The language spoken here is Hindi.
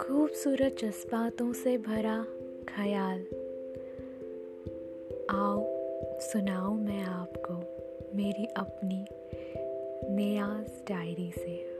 खूबसूरत जज्बातों से भरा ख्याल। आओ सुनाओ मैं आपको मेरी अपनी नयाज डायरी से।